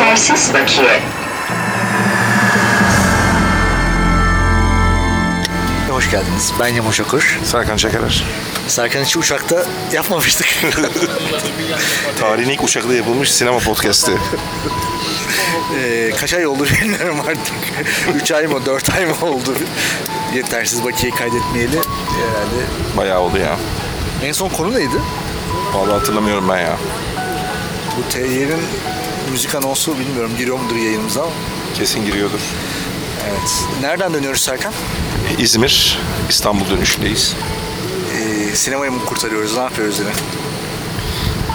Yetersiz bakiye. Hoş geldiniz. Ben Yamaç Okur. Serkan Çakarer. Serkan hiç uçakta yapmamıştık. Tarihin ilk uçakta yapılmış sinema podcast'i. Ee, kaç ay oldu bilmiyorum artık. 3 ay mı 4 ay mı oldu? Yetersiz bakiye kaydetmeyeli herhalde. Bayağı oldu ya. En son konu neydi? Vallahi hatırlamıyorum ben ya. Bu TY'nin müzik anonsu bilmiyorum giriyor mudur yayınımıza ama. Kesin giriyordur. Evet. Nereden dönüyoruz Serkan? İzmir, İstanbul dönüşündeyiz. Ee, sinemayı mı kurtarıyoruz? Ne yapıyoruz yine?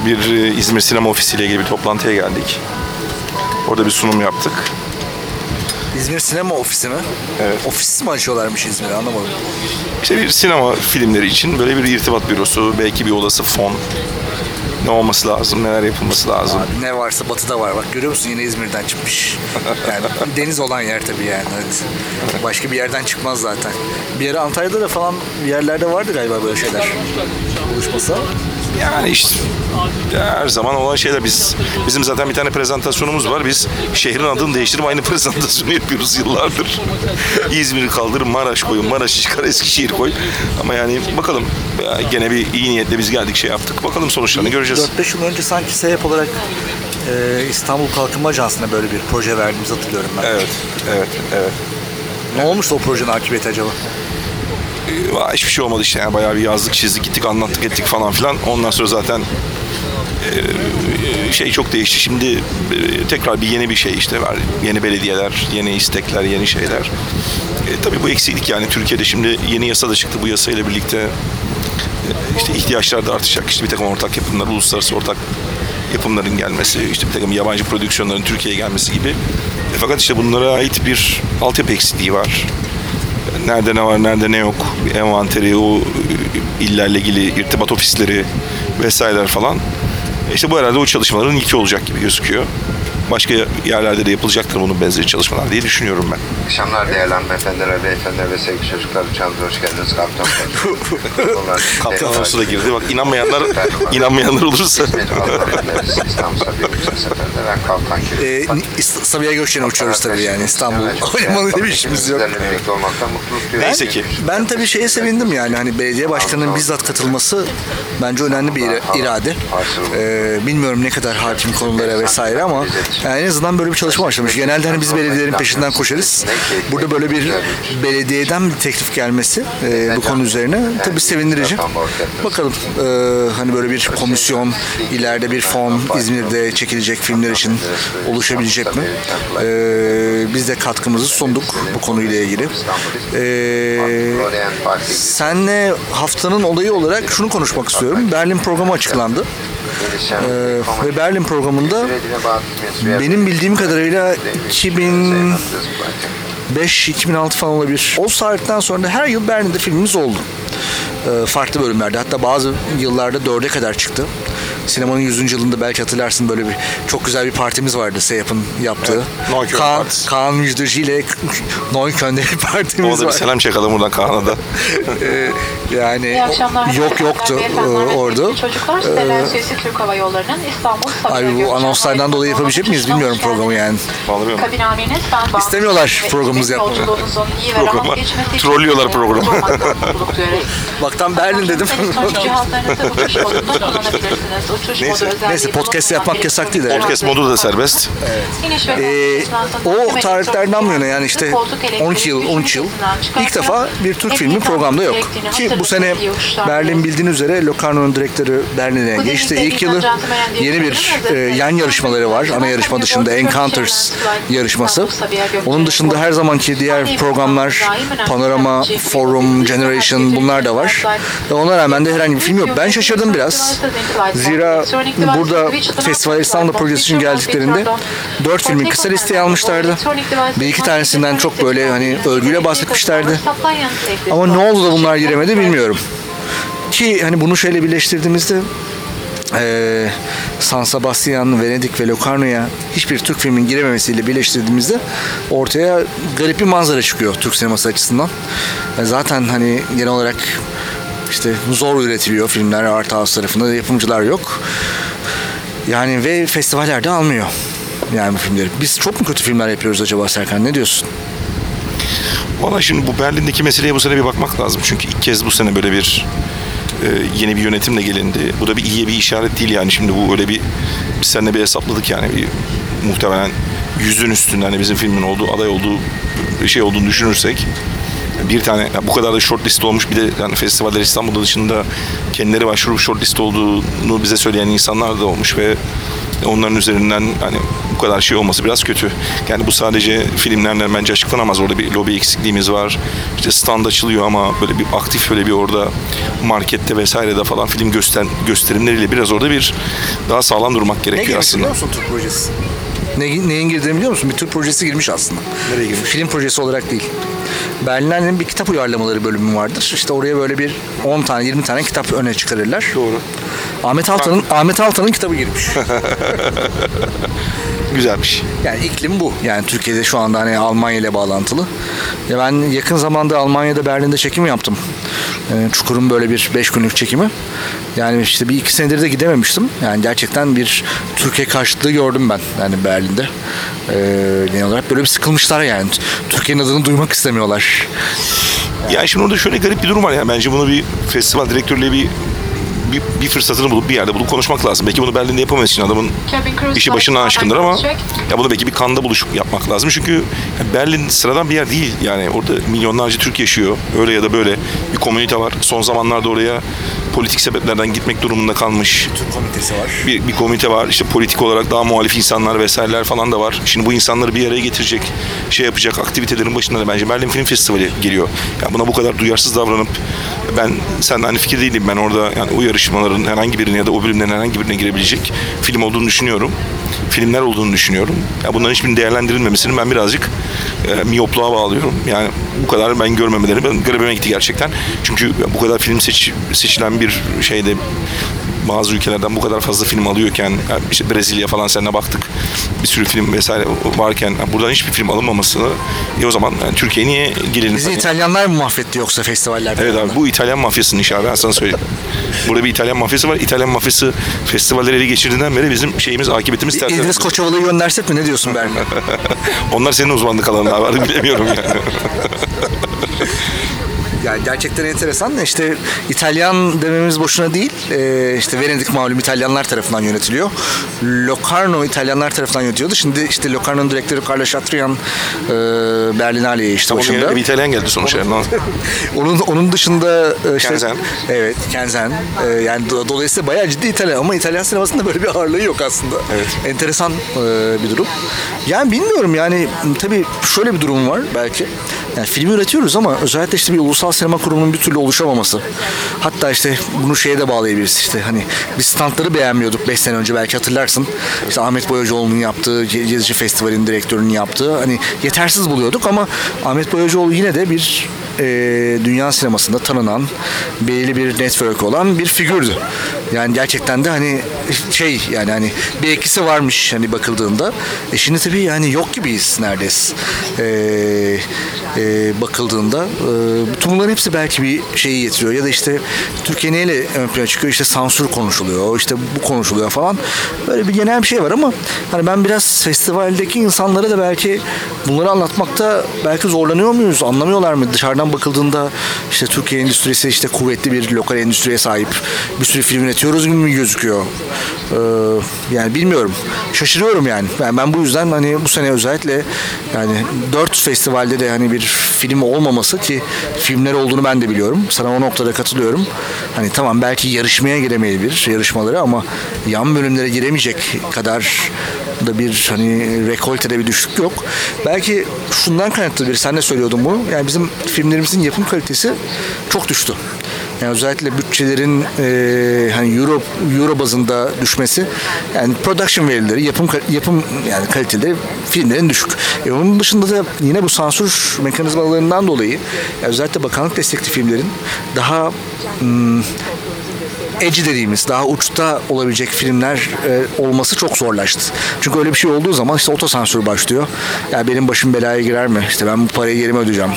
Bir e, İzmir Sinema Ofisi ile ilgili bir toplantıya geldik. Orada bir sunum yaptık. İzmir Sinema Ofisi mi? Evet. Ofis mi açıyorlarmış İzmir'e anlamadım. İşte bir sinema filmleri için böyle bir irtibat bürosu, belki bir olası fon. Ne olması lazım, neler yapılması lazım. Abi ne varsa batıda var. Bak görüyor musun yine İzmir'den çıkmış. Yani deniz olan yer tabii yani. Evet. Başka bir yerden çıkmaz zaten. Bir yere Antalya'da da falan bir yerlerde vardı galiba böyle şeyler. Buluşması. Yani işte her zaman olan şeyler biz bizim zaten bir tane prezentasyonumuz var. Biz şehrin adını değiştirip aynı prezentasyonu yapıyoruz yıllardır. İzmir'i kaldır, Maraş koyun, Maraş'ı çıkar, Eskişehir koy. Ama yani bakalım gene bir iyi niyetle biz geldik şey yaptık. Bakalım sonuçlarını göreceğiz. 4-5 yıl önce sanki SEYAP olarak e, İstanbul Kalkınma Ajansı'na böyle bir proje verdiğimizi hatırlıyorum ben. Evet, evet, evet. Ne olmuştu o projenin akıbeti acaba? Vay, Hiçbir şey olmadı işte yani bayağı bir yazdık, çizdik, gittik, anlattık, ettik falan filan. Ondan sonra zaten e, şey çok değişti. Şimdi e, tekrar bir yeni bir şey işte var. Yeni belediyeler, yeni istekler, yeni şeyler. E, tabii bu eksiklik yani Türkiye'de şimdi yeni yasa da çıktı. Bu yasayla birlikte e, işte ihtiyaçlar da artacak. İşte bir takım ortak yapımlar, uluslararası ortak yapımların gelmesi, işte bir takım yabancı prodüksiyonların Türkiye'ye gelmesi gibi. E, fakat işte bunlara ait bir altyapı eksikliği var nerede ne var, nerede ne yok, envanteri, o e, illerle ilgili irtibat ofisleri vesaireler falan. İşte bu herhalde o çalışmaların ilki olacak gibi gözüküyor. Başka yerlerde de yapılacaktır bunun benzeri çalışmalar diye düşünüyorum ben. akşamlar değerli hanımefendiler, beyefendiler ve sevgili çocuklar. Uçağımıza hoş geldiniz. Kaptan Kaptan Alonso da girdi. Bak inanmayanlar inanmayanlar olursa İstanbul Sabiha Gökçen seferde ben Kaptan E, Kirin. İst- Sabiha Gökçen'e uçuyoruz tabii yani İstanbul. Oynamalı bir işimiz yok. Sizlerle birlikte olmaktan mutluluk duyuyorum. Neyse ki. Ben tabii şeye sevindim yani hani belediye başkanının bizzat katılması bence önemli bir ira- irade. Ee, bilmiyorum ne kadar hakim konulara vesaire ama yani en azından böyle bir çalışma başlamış. Genelde hani biz belediyelerin peşinden koşarız. Burada böyle bir belediyeden bir teklif gelmesi e, bu konu üzerine tabii sevindirici. Bakalım e, hani böyle bir komisyon, ileride bir fon İzmir'de çekilecek filmler için oluşabilecek mi? E, biz de katkımızı sunduk bu konuyla ilgili. E, Senle haftanın olayı olarak şunu konuşmak istiyorum. Berlin programı açıklandı. Ee, ve Berlin programında benim bildiğim kadarıyla 2005-2006 falan olabilir. O saatten sonra her yıl Berlin'de filmimiz oldu. Ee, farklı bölümlerde. Hatta bazı yıllarda dörde kadar çıktı. Sinemanın 100. yılında belki hatırlarsın böyle bir çok güzel bir partimiz vardı Seyap'ın yaptığı. Neukölln Kaan, Partisi. Kaan Müjdeci ile Neukölln'de bir partimiz o da bir var. selam çakalım buradan Kaan'a da. Ee, yani yok yoktu e, orada. Çocuklar, Stella Sesi Türk Hava Yolları'nın İstanbul Sabiha Ay bu anonslardan dolayı yapabilecek miyiz bilmiyorum programı yani. Vallahi. İstemiyorlar programımızı yapmayı. Yolculuğunuzun iyi ve Programa rahat geçmesi için trollüyorlar programı. Bak tam Berlin dedim. Kullanabilirsiniz. Neyse, neyse, podcast yapmak yasak değil de. elektronik Podcast modu da serbest. Ve Ee, o tarihlerden bu yana yani işte koltuk elektriği 12 yıl, 13 yıl ilk defa bir Türk filmi programda yok. Ki bu sene Berlin buluyor. bildiğin üzere Locarno'nun direktörü Berlin'e geçti. İlk yılı yeni bir e, yan yarışmaları var. Ana yarışma dışında Encounters yarışması. Onun dışında her zamanki diğer programlar Panorama, Forum, Generation bunlar da var. Ve ona rağmen de herhangi bir film yok. Ben şaşırdım biraz. Zira burada Festival İstanbul projesi için geldiklerinde dört filmin kısa listeye almışlardı. Bir iki tanesinden çok böyle hani övgüyle bahsetmişlerdi. Ama ne oldu da bunlar giremedi bilmiyorum. Ki hani bunu şöyle birleştirdiğimizde eee San Sebastian, Venedik ve Locarno'ya hiçbir Türk filmin girememesiyle birleştirdiğimizde ortaya garip bir manzara çıkıyor Türk sineması açısından. E, Zaten hani genel olarak işte zor üretiliyor filmler Art House tarafında yapımcılar yok. Yani ve festivallerde almıyor. yani bu filmleri. Biz çok mu kötü filmler yapıyoruz acaba Serkan? Ne diyorsun? Valla şimdi bu Berlin'deki meseleye bu sene bir bakmak lazım. Çünkü ilk kez bu sene böyle bir e, yeni bir yönetimle gelindi. Bu da bir iyiye bir işaret değil yani. Şimdi bu öyle bir biz seninle bir hesapladık yani. Bir, muhtemelen yüzün üstünde hani bizim filmin olduğu aday olduğu şey olduğunu düşünürsek bir tane yani bu kadar da short list olmuş bir de yani festivaller İstanbul'da dışında kendileri başvurup short list olduğunu bize söyleyen insanlar da olmuş ve onların üzerinden hani bu kadar şey olması biraz kötü. Yani bu sadece filmlerle bence açıklanamaz. Orada bir lobi eksikliğimiz var. İşte stand açılıyor ama böyle bir aktif böyle bir orada markette vesairede falan film göster gösterimleriyle biraz orada bir daha sağlam durmak gerekiyor aslında. musun Türk projesi? Ne, neyin girdiğini biliyor musun? Bir Türk projesi girmiş aslında. Nereye girmiş? Film projesi olarak değil. Berlinale'nin bir kitap uyarlamaları bölümü vardır. İşte oraya böyle bir 10 tane 20 tane kitap öne çıkarırlar. Doğru. Ahmet Altan'ın Ahmet Altan'ın kitabı girmiş. Güzelmiş. Yani iklim bu. Yani Türkiye'de şu anda hani Almanya ile bağlantılı. Ya ben yakın zamanda Almanya'da Berlin'de çekim yaptım. Ee, Çukur'un böyle bir 5 günlük çekimi. Yani işte bir iki senedir de gidememiştim. Yani gerçekten bir Türkiye karşıtlığı gördüm ben yani Berlin'de. Ee, genel olarak böyle bir sıkılmışlar yani. Türkiye'nin adını duymak istemiyorlar. Yani şimdi orada şöyle garip bir durum var ya. Bence bunu bir festival direktörüyle bir bir, bir fırsatını bulup bir yerde bulup konuşmak lazım. Belki bunu Berlin'de yapamayız için adamın işi başından aşkındır ama ya bunu belki bir kanda buluşup yapmak lazım. Çünkü Berlin sıradan bir yer değil. Yani orada milyonlarca Türk yaşıyor. Öyle ya da böyle bir komünite var. Son zamanlarda oraya politik sebeplerden gitmek durumunda kalmış Türk komitesi var. bir, bir komite var. İşte politik olarak daha muhalif insanlar vesaireler falan da var. Şimdi bu insanları bir araya getirecek, şey yapacak aktivitelerin başında da bence Berlin Film Festivali geliyor. Yani buna bu kadar duyarsız davranıp ben sen aynı fikir değilim. Ben orada yani o yarışmaların herhangi birine ya da o bölümlerin herhangi birine girebilecek film olduğunu düşünüyorum. Filmler olduğunu düşünüyorum. Ya bunların hiçbirinin değerlendirilmemesini ben birazcık e, miyopluğa bağlıyorum. Yani bu kadar ben görmemelerini ben garibime gitti gerçekten. Çünkü bu kadar film seç, seçilen bir şeyde bazı ülkelerden bu kadar fazla film alıyorken işte Brezilya falan seninle baktık bir sürü film vesaire varken buradan hiçbir film alınmamasını e o zaman yani Türkiye niye gelir? Bizi İtalyanlar mı mahvetti yoksa festivallerde? Evet abi bu İtalyan mafyasının işi abi ben sana söyleyeyim. Burada bir İtalyan mafyası var. İtalyan mafyası festivalleri ele geçirdiğinden beri bizim şeyimiz akıbetimiz ters. İdris Koçovalı'yı göndersek mi? Ne diyorsun Berlin'e? Onlar senin uzmanlık alanın abi bilemiyorum yani. Yani gerçekten enteresan. İşte İtalyan dememiz boşuna değil. Ee, işte Venedik malum İtalyanlar tarafından yönetiliyor. Locarno İtalyanlar tarafından yönetiyordu. Şimdi işte Locarno'nun direktörü Carlo Chatrian e, Berlinale'ye işte Onun başında. yerine bir İtalyan geldi sonuçta. Yani. Onun onun dışında e, işte Kenzen. Evet, Kenzen. E, yani do- dolayısıyla bayağı ciddi İtalyan ama İtalyan sinemasında böyle bir ağırlığı yok aslında. Evet. Enteresan e, bir durum. Yani bilmiyorum yani tabii şöyle bir durum var belki. Yani film üretiyoruz ama özellikle işte bir ulusal sinema kurumunun bir türlü oluşamaması. Hatta işte bunu şeye de bağlayabiliriz işte hani biz standları beğenmiyorduk 5 sene önce belki hatırlarsın. İşte Ahmet Boyacıoğlu'nun yaptığı, Ge- Gezici Festivali'nin direktörünün yaptığı hani yetersiz buluyorduk ama Ahmet Boyacıoğlu yine de bir e, dünya sinemasında tanınan belirli bir network olan bir figürdü. Yani gerçekten de hani şey yani hani bir etkisi varmış hani bakıldığında. E şimdi tabii yani yok gibiyiz neredeyse. E, e, bakıldığında. E, bütün bunların hepsi belki bir şeyi getiriyor. Ya da işte Türkiye neyle ön plana çıkıyor? İşte sansür konuşuluyor. işte bu konuşuluyor falan. Böyle bir genel bir şey var ama hani ben biraz festivaldeki insanlara da belki bunları anlatmakta belki zorlanıyor muyuz? Anlamıyorlar mı? Dışarıdan bakıldığında işte Türkiye endüstrisi işte kuvvetli bir lokal endüstriye sahip. Bir sürü film üretiyoruz gibi mi gözüküyor? Ee, yani bilmiyorum. Şaşırıyorum yani. yani. Ben bu yüzden hani bu sene özellikle yani dört festivalde de hani bir film olmaması ki filmler olduğunu ben de biliyorum. Sana o noktada katılıyorum. Hani tamam belki yarışmaya giremeyebilir yarışmaları ama yan bölümlere giremeyecek kadar da bir hani rekoltede bir düşük yok. Belki şundan kaynaklı bir sen de söylüyordun bunu. Yani bizim filmlerimizin yapım kalitesi çok düştü. Yani özellikle bütçelerin e, hani euro euro bazında düşmesi yani production verileri, yapım yapım yani kaliteleri filmlerin düşük. E onun dışında da yine bu sansür mekanizmalarından dolayı özellikle bakanlık destekli filmlerin daha hmm, edgy dediğimiz daha uçta olabilecek filmler e, olması çok zorlaştı. Çünkü öyle bir şey olduğu zaman işte otosansür başlıyor. Ya benim başım belaya girer mi? İşte ben bu parayı yerime ödeyeceğim.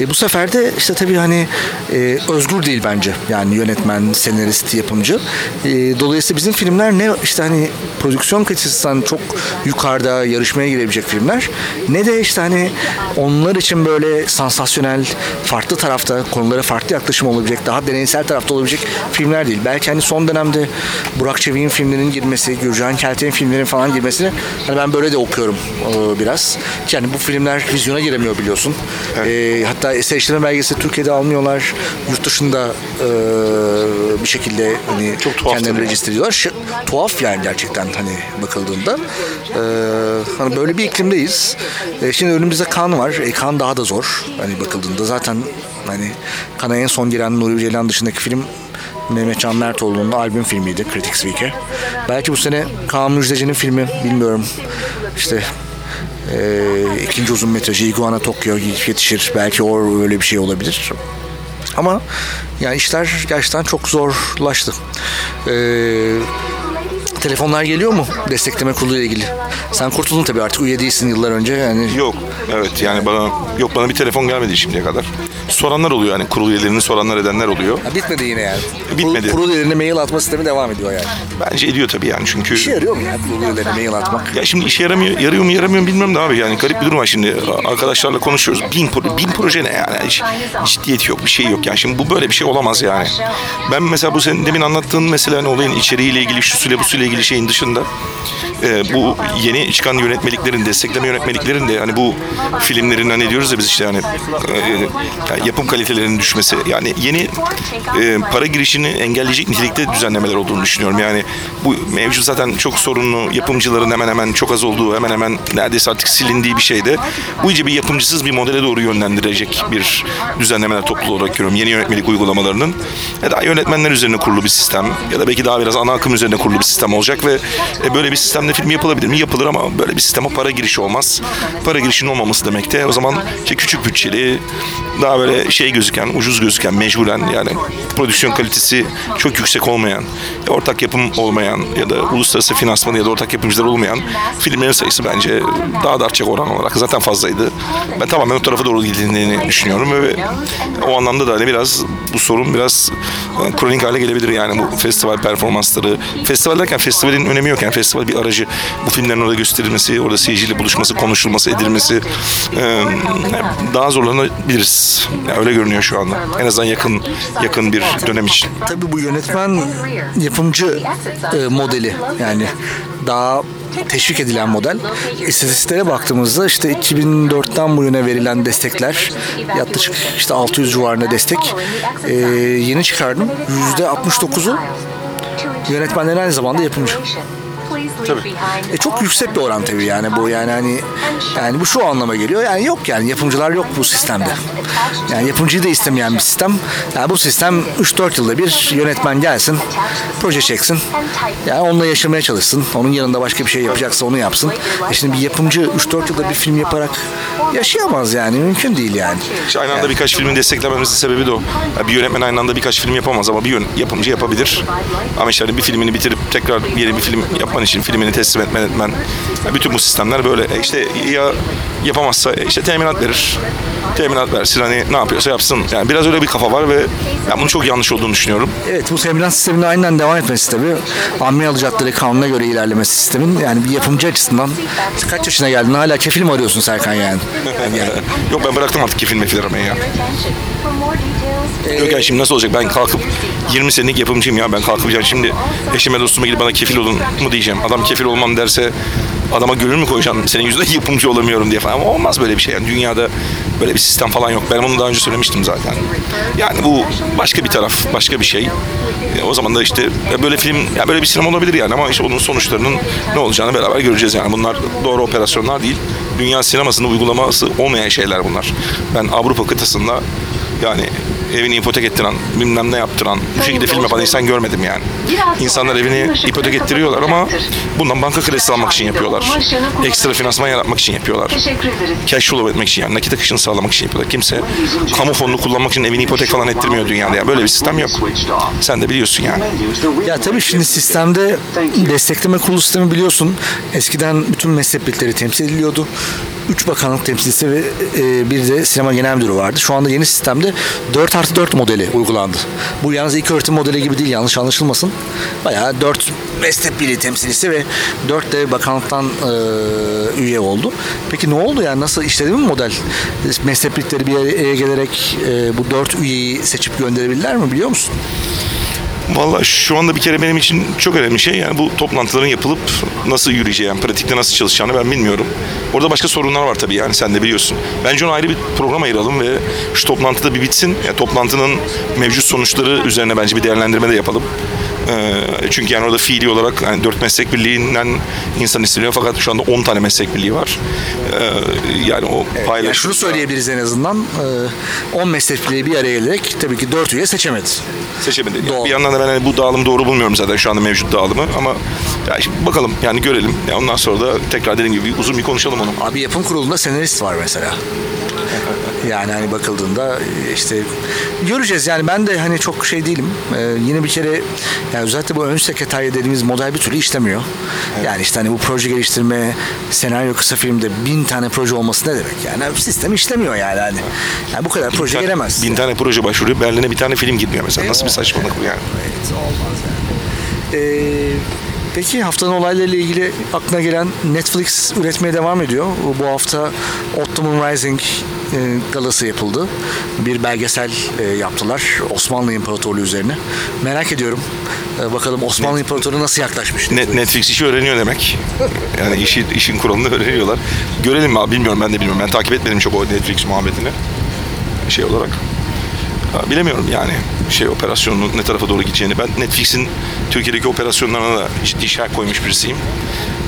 E, bu sefer de işte tabii hani e, özgür değil bence. Yani yönetmen, senarist, yapımcı. E, dolayısıyla bizim filmler ne işte hani prodüksiyon kalitesinden çok yukarıda yarışmaya girebilecek filmler ne de işte hani onlar için böyle sansasyonel farklı tarafta konulara farklı yaklaşım olabilecek daha deneysel tarafta olabilecek filmler değil. Belki hani son dönemde Burak Çevik'in filmlerinin girmesi, Gürcan Kelte'nin filmlerinin falan girmesini hani ben böyle de okuyorum e, biraz. Yani bu filmler vizyona giremiyor biliyorsun. E, hatta eserleştirme belgesi Türkiye'de almıyorlar. Yurt dışında e, bir şekilde hani Çok tuhaf kendilerini registre ediyorlar. Ş- tuhaf yani gerçekten hani bakıldığında. E, hani böyle bir iklimdeyiz. E, şimdi önümüzde kan var. E, kan daha da zor. Hani bakıldığında zaten hani kana en son giren Nuri Ceylan dışındaki film Mehmet Can Mertoğlu'nun albüm filmiydi Critics Week'e. Belki bu sene Kaan Müjdeci'nin filmi bilmiyorum. İşte e, ikinci uzun metrajı Iguana Tokyo yetişir. Belki o öyle bir şey olabilir. Ama yani işler gerçekten çok zorlaştı. Ee, telefonlar geliyor mu destekleme kurulu ile ilgili? Sen kurtuldun tabii artık üye değilsin yıllar önce. Yani Yok. Evet yani bana yok bana bir telefon gelmedi şimdiye kadar. Soranlar oluyor yani kurul üyelerini soranlar edenler oluyor. Ya bitmedi yine yani. Bitmedi. Kurul, kurul üyelerine mail atma sistemi devam ediyor yani. Bence ediyor tabii yani çünkü İşe yarıyor mu ya kurul üyelerine mail atmak? Ya şimdi işe yaramıyor, yarıyor mu yaramıyor mu bilmiyorum da abi yani garip bir durum var şimdi. Arkadaşlarla konuşuyoruz. Bin, pro- bin proje ne yani? Hiç ciddiyeti yok, bir şey yok yani. Şimdi bu böyle bir şey olamaz yani. Ben mesela bu senin demin anlattığın mesela hani olayın içeriğiyle ilgili, şu suyla bu suyla ilgili şeyin dışında e, bu yeni çıkan yönetmeliklerin, destekleme yönetmeliklerin de hani bu filmlerin hani diyoruz ya biz işte yani e, yapım kalitelerinin düşmesi yani yeni e, para girişini engelleyecek nitelikte düzenlemeler olduğunu düşünüyorum. Yani bu mevcut zaten çok sorunlu yapımcıların hemen hemen çok az olduğu hemen hemen neredeyse artık silindiği bir şeyde bu iyice bir yapımcısız bir modele doğru yönlendirecek bir düzenlemeler topluluğu olarak görüyorum. Yeni yönetmelik uygulamalarının ya da yönetmenler üzerine kurulu bir sistem ya da belki daha biraz ana akım üzerine kurulu bir sistem olacak ve e, böyle bir sistemde film yapılabilir mi? Yapılır ama böyle bir sisteme para girişi olmaz. Para girişinin olmaması demek de o zaman işte küçük bütçeli daha böyle şey gözüken, ucuz gözüken, mecburen yani prodüksiyon kalitesi çok yüksek olmayan, ya ortak yapım olmayan ya da uluslararası finansmanı ya da ortak yapımcılar olmayan filmlerin sayısı bence daha da artacak oran olarak zaten fazlaydı. Ben tamamen o tarafa doğru gidildiğini düşünüyorum ve o anlamda da hani biraz bu sorun biraz kronik hale gelebilir yani bu festival performansları. Festival derken festivalin önemi yok yani festival bir aracı. Bu filmlerin orada gösterilmesi, orada seyirciyle buluşması, konuşulması, edilmesi e, daha zorlanabiliriz. Yani öyle görünüyor şu anda. En azından yakın yakın bir dönem için. Tabii bu yönetmen yapımcı e, modeli yani daha teşvik edilen model. İstatistiklere baktığımızda işte 2004'ten bu yana verilen destekler yaklaşık işte 600 civarında destek. E, yeni çıkardım. %69'u yönetmenlerin aynı zamanda yapımcı. Tabii. E çok yüksek bir oran tabii yani bu yani hani yani bu şu anlama geliyor yani yok yani yapımcılar yok bu sistemde. Yani yapımcıyı da istemeyen bir sistem. Yani bu sistem 3-4 yılda bir yönetmen gelsin, proje çeksin. Yani onunla yaşamaya çalışsın. Onun yanında başka bir şey yapacaksa onu yapsın. E şimdi bir yapımcı 3-4 yılda bir film yaparak yaşayamaz yani. Mümkün değil yani. İşte aynı anda birkaç filmi desteklememizin sebebi de o. Yani bir yönetmen aynı anda birkaç film yapamaz ama bir yön, yapımcı yapabilir. Ama işte hani bir filmini bitirip tekrar yeni bir film yapman için filmini teslim etmen etmen. Bütün bu sistemler böyle. E işte ya yapamazsa işte teminat verir. Teminat versin hani ne yapıyorsa yapsın. Yani biraz öyle bir kafa var ve ben bunun çok yanlış olduğunu düşünüyorum. Evet bu teminat sisteminin aynen devam etmesi tabii. Amir alacakları kanuna göre ilerlemesi sistemin yani bir yapımcı açısından kaç yaşına geldin hala kefil mi arıyorsun Serkan yani? Yani, yani. Yok ben bıraktım artık kefil mefil aramayı ya. Yok yani şimdi nasıl olacak ben kalkıp 20 senelik yapımcıyım ya ben kalkıp yani şimdi eşime dostuma gidip bana kefil olun mu diyeceğim. Adam kefil olmam derse adama gönül mü koyacaksın senin yüzünden yapımcı olamıyorum diye falan. Ama olmaz böyle bir şey yani dünyada böyle bir sistem falan yok. Ben bunu daha önce söylemiştim zaten. Yani bu başka bir taraf, başka bir şey. E, o zaman da işte böyle film, ya böyle bir sinema olabilir yani ama işte onun sonuçlarının ne olacağını beraber göreceğiz yani. Bunlar doğru operasyonlar değil. Dünya sinemasında uygulaması olmayan şeyler bunlar. Ben Avrupa kıtasında yani evini ipotek ettiren, bilmem ne yaptıran, bu şekilde film yapan insan görmedim yani. İnsanlar evini ipotek ettiriyorlar ama bundan banka kredisi almak için yapıyorlar. Ekstra finansman yaratmak için yapıyorlar. Cash flow etmek için yani nakit akışını sağlamak için yapıyorlar. Kimse kamu fonunu kullanmak için evini ipotek falan ettirmiyor dünyada. Yani böyle bir sistem yok. Sen de biliyorsun yani. Ya tabii şimdi sistemde destekleme kurulu sistemi biliyorsun. Eskiden bütün meslek birlikleri temsil ediliyordu. Üç bakanlık temsilcisi ve e, bir de sinema genel müdürü vardı. Şu anda yeni sistemde 4 artı 4 modeli uygulandı. Bu yalnız ilk öğretim modeli gibi değil yanlış anlaşılmasın. Bayağı 4 meslek birliği temsilcisi ve 4 de bakanlıktan e, üye oldu. Peki ne oldu yani nasıl işledi mi model? Meslek birlikleri bir araya gelerek e, bu 4 üyeyi seçip gönderebilirler mi biliyor musun? Valla şu anda bir kere benim için çok önemli şey yani bu toplantıların yapılıp nasıl yürüyeceği, yani pratikte nasıl çalışacağını ben bilmiyorum. Orada başka sorunlar var tabii yani sen de biliyorsun. Bence ona ayrı bir program ayıralım ve şu toplantıda bir bitsin. Yani toplantının mevcut sonuçları üzerine bence bir değerlendirme de yapalım. Ee, çünkü yani orada fiili olarak yani dört meslek birliğinden insan isteniyor fakat şu anda 10 tane meslek birliği var. Ee, yani o paylaş. Yani şunu söyleyebiliriz en azından. e, 10 meslek birliği bir araya gelerek tabii ki 4 üye seçemedi. seçemedi. Yani. Bir yandan da ben hani bu dağılımı doğru bulmuyorum zaten şu anda mevcut dağılımı ama ya şimdi bakalım yani görelim. Ya ondan sonra da tekrar dediğim gibi uzun bir konuşalım onu. Abi yapım kurulunda senarist var mesela. Yani hani bakıldığında işte göreceğiz yani ben de hani çok şey değilim. Ee, yine bir kere yani özellikle bu ön sekreterya dediğimiz model bir türlü işlemiyor. Yani işte hani bu proje geliştirme, senaryo kısa filmde bin tane proje olması ne demek yani sistem işlemiyor yani hani. Yani bu kadar proje Bin- gelemez. Bin tane proje başvuruyor. Berlin'e bir tane film gitmiyor mesela. Nasıl bir saçmalık bu yani? Evet, olmaz yani. Ee, peki haftanın olaylarıyla ilgili aklına gelen Netflix üretmeye devam ediyor. Bu hafta Ottoman Rising e, galası yapıldı. Bir belgesel e, yaptılar Osmanlı İmparatorluğu üzerine. Merak ediyorum. E, bakalım Osmanlı İmparatorluğu nasıl yaklaşmış? Net, Netflix işi öğreniyor demek. Yani işi, işin kuralını öğreniyorlar. Görelim mi bilmiyorum ben de bilmiyorum. Ben takip etmedim çok o Netflix muhabbetini. Şey olarak. Bilemiyorum yani şey operasyonun ne tarafa doğru gideceğini. Ben Netflix'in Türkiye'deki operasyonlarına da ciddi şerh koymuş birisiyim.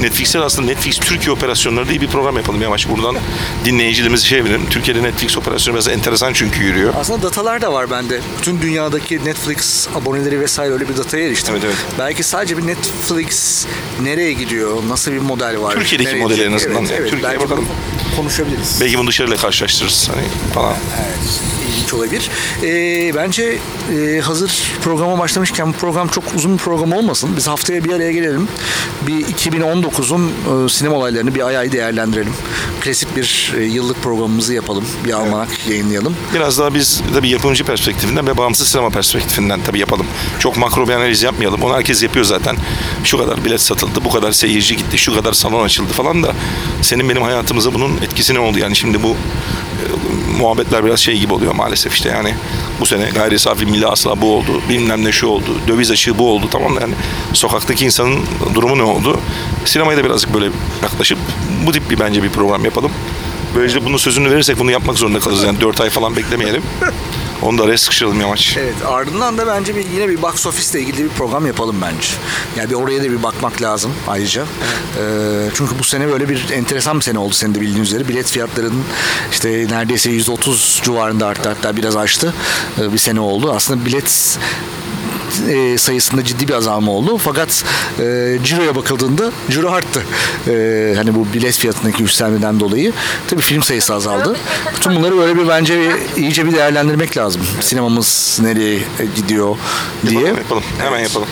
Netflix'e aslında Netflix Türkiye operasyonları diye bir program yapalım yavaş buradan dinleyicilerimizi şey verelim. Türkiye'de Netflix operasyonu biraz enteresan çünkü yürüyor. Aslında datalar da var bende. Bütün dünyadaki Netflix aboneleri vesaire öyle bir dataya eriştim. Evet, evet. Belki sadece bir Netflix nereye gidiyor, nasıl bir model var? Türkiye'deki nereye modeli en azından. Evet, evet. Türkiye'ye bakalım. konuşabiliriz. Belki bunu dışarıyla karşılaştırırız hani falan. Evet, ilginç olabilir. Ee, bence e, hazır programa başlamışken bu program çok uzun bir program olmasın. Biz haftaya bir araya gelelim. Bir 2019'un e, sinema olaylarını bir ay ay değerlendirelim. Klasik bir e, yıllık programımızı yapalım. Bir almanak yayınlayalım. Biraz daha biz tabii yapımcı perspektifinden ve bağımsız sinema perspektifinden tabii yapalım. Çok makro bir analiz yapmayalım. Onu herkes yapıyor zaten. Şu kadar bilet satıldı, bu kadar seyirci gitti, şu kadar salon açıldı falan da senin benim hayatımıza bunun etkisi ne oldu? Yani şimdi bu e, muhabbetler biraz şey gibi oluyor maalesef işte yani bu sene gayri safi milli hasıla bu oldu, bilmem ne şu oldu, döviz açığı bu oldu tamam yani sokaktaki insanın durumu ne oldu? Sinemaya da birazcık böyle yaklaşıp bu tip bir bence bir program yapalım. Böylece bunun sözünü verirsek bunu yapmak zorunda kalırız. Yani 4 ay falan beklemeyelim. Onu da araya sıkıştıralım yavaş. Evet ardından da bence bir, yine bir box office ile ilgili bir program yapalım bence. Yani bir oraya da bir bakmak lazım ayrıca. Ee, çünkü bu sene böyle bir enteresan bir sene oldu senin de bildiğin üzere. Bilet fiyatlarının işte neredeyse %30 civarında arttı hatta biraz aştı ee, bir sene oldu. Aslında bilet e, sayısında ciddi bir azalma oldu. Fakat e, ciroya bakıldığında ciro arttı. E, hani bu bilet fiyatındaki yükselmeden dolayı. Tabii film sayısı azaldı. Bütün bunları böyle bir bence bir, iyice bir değerlendirmek lazım. Sinemamız nereye gidiyor diye. Yapalım, yapalım. Hemen yapalım.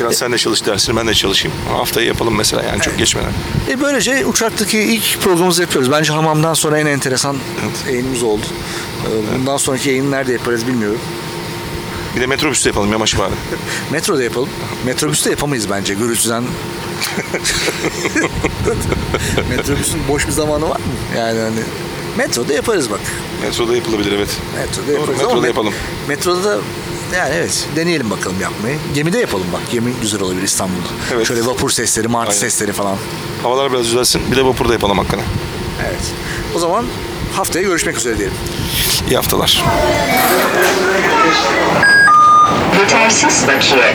Biraz sen de çalış dersini ben de çalışayım. Haftayı yapalım mesela yani çok geçmeden. E böylece uçaktaki ilk programımızı yapıyoruz. Bence hamamdan sonra en enteresan yayınımız oldu. E, Bundan sonraki yayını nerede yaparız bilmiyorum. Bir de metrobüste yapalım yamaç bari. Metroda yapalım. Metrobüste yapamayız bence gürültüden. Metrobüsün boş bir zamanı var mı? Yani hani metroda yaparız bak. Metroda yapılabilir evet. Metroda Doğru, yaparız. metroda Ama yapalım. Metroda da yani evet deneyelim bakalım yapmayı. Gemide yapalım bak. Gemi güzel olabilir İstanbul'da. Evet. Şöyle vapur sesleri, martı Aynen. sesleri falan. Havalar biraz düzelsin. Bir de vapurda yapalım hakikaten. Evet. O zaman haftaya görüşmek üzere diyelim. İyi haftalar. Yetersiz bakiye.